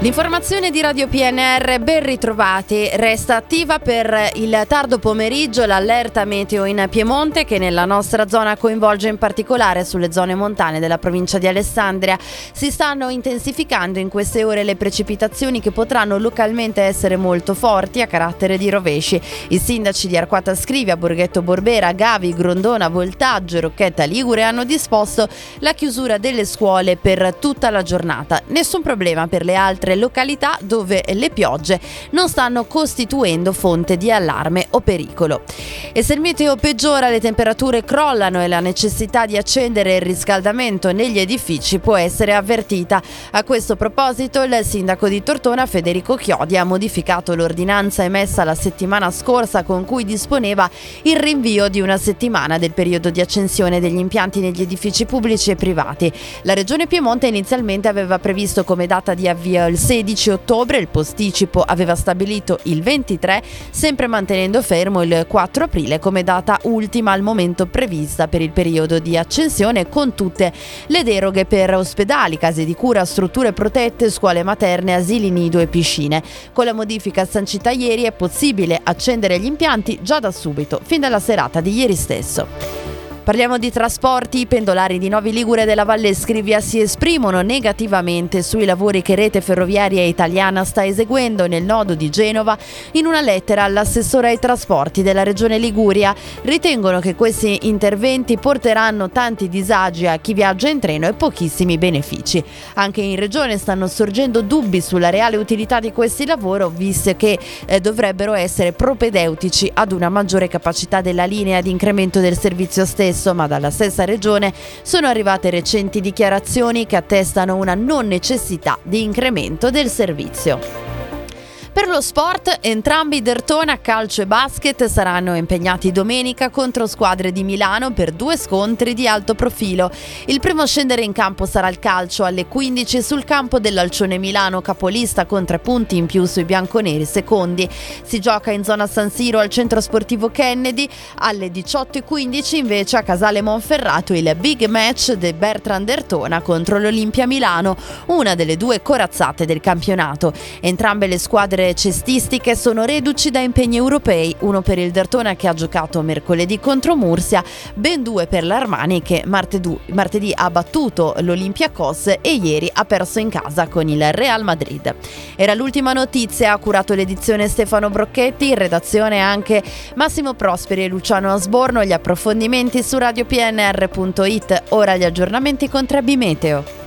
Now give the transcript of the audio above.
L'informazione di Radio PNR, ben ritrovati, resta attiva per il tardo pomeriggio l'allerta meteo in Piemonte che nella nostra zona coinvolge in particolare sulle zone montane della provincia di Alessandria. Si stanno intensificando in queste ore le precipitazioni che potranno localmente essere molto forti a carattere di rovesci. I sindaci di Arquata Scrivia, Borghetto Borbera, Gavi, Grondona, Voltaggio e Rocchetta Ligure hanno disposto la chiusura delle scuole per tutta la giornata. Nessun problema per le altre altre località dove le piogge non stanno costituendo fonte di allarme o pericolo. E se il meteo peggiora, le temperature crollano e la necessità di accendere il riscaldamento negli edifici può essere avvertita. A questo proposito, il sindaco di Tortona, Federico Chiodi, ha modificato l'ordinanza emessa la settimana scorsa con cui disponeva il rinvio di una settimana del periodo di accensione degli impianti negli edifici pubblici e privati. La Regione Piemonte inizialmente aveva previsto come data di avvio il 16 ottobre, il posticipo aveva stabilito il 23, sempre mantenendo fermo il 4 aprile come data ultima al momento prevista per il periodo di accensione con tutte le deroghe per ospedali, case di cura, strutture protette, scuole materne, asili nido e piscine. Con la modifica sancita ieri è possibile accendere gli impianti già da subito, fin dalla serata di ieri stesso. Parliamo di trasporti. I pendolari di Novi Ligure della Valle Scrivia si esprimono negativamente sui lavori che Rete Ferroviaria Italiana sta eseguendo nel nodo di Genova in una lettera all'assessore ai trasporti della Regione Liguria. Ritengono che questi interventi porteranno tanti disagi a chi viaggia in treno e pochissimi benefici. Anche in Regione stanno sorgendo dubbi sulla reale utilità di questi lavori, visto che eh, dovrebbero essere propedeutici ad una maggiore capacità della linea di incremento del servizio stesso stesso, ma dalla stessa regione sono arrivate recenti dichiarazioni che attestano una non necessità di incremento del servizio. Per lo sport, entrambi Dertona, calcio e basket saranno impegnati domenica contro squadre di Milano per due scontri di alto profilo. Il primo a scendere in campo sarà il calcio alle 15 sul campo dell'Alcione Milano, capolista con tre punti in più sui bianconeri secondi. Si gioca in zona San Siro al centro sportivo Kennedy. Alle 18.15 invece a Casale Monferrato il big match di Bertrand Dertona contro l'Olimpia Milano, una delle due corazzate del campionato. Entrambe le squadre cestistiche sono reduci da impegni europei, uno per il Dertona che ha giocato mercoledì contro Mursia, ben due per l'Armani che martedì, martedì ha battuto l'Olympiacos e ieri ha perso in casa con il Real Madrid. Era l'ultima notizia, ha curato l'edizione Stefano Brocchetti, in redazione anche Massimo Prosperi e Luciano Asborno, gli approfondimenti su radiopnr.it, ora gli aggiornamenti con Trebi Meteo.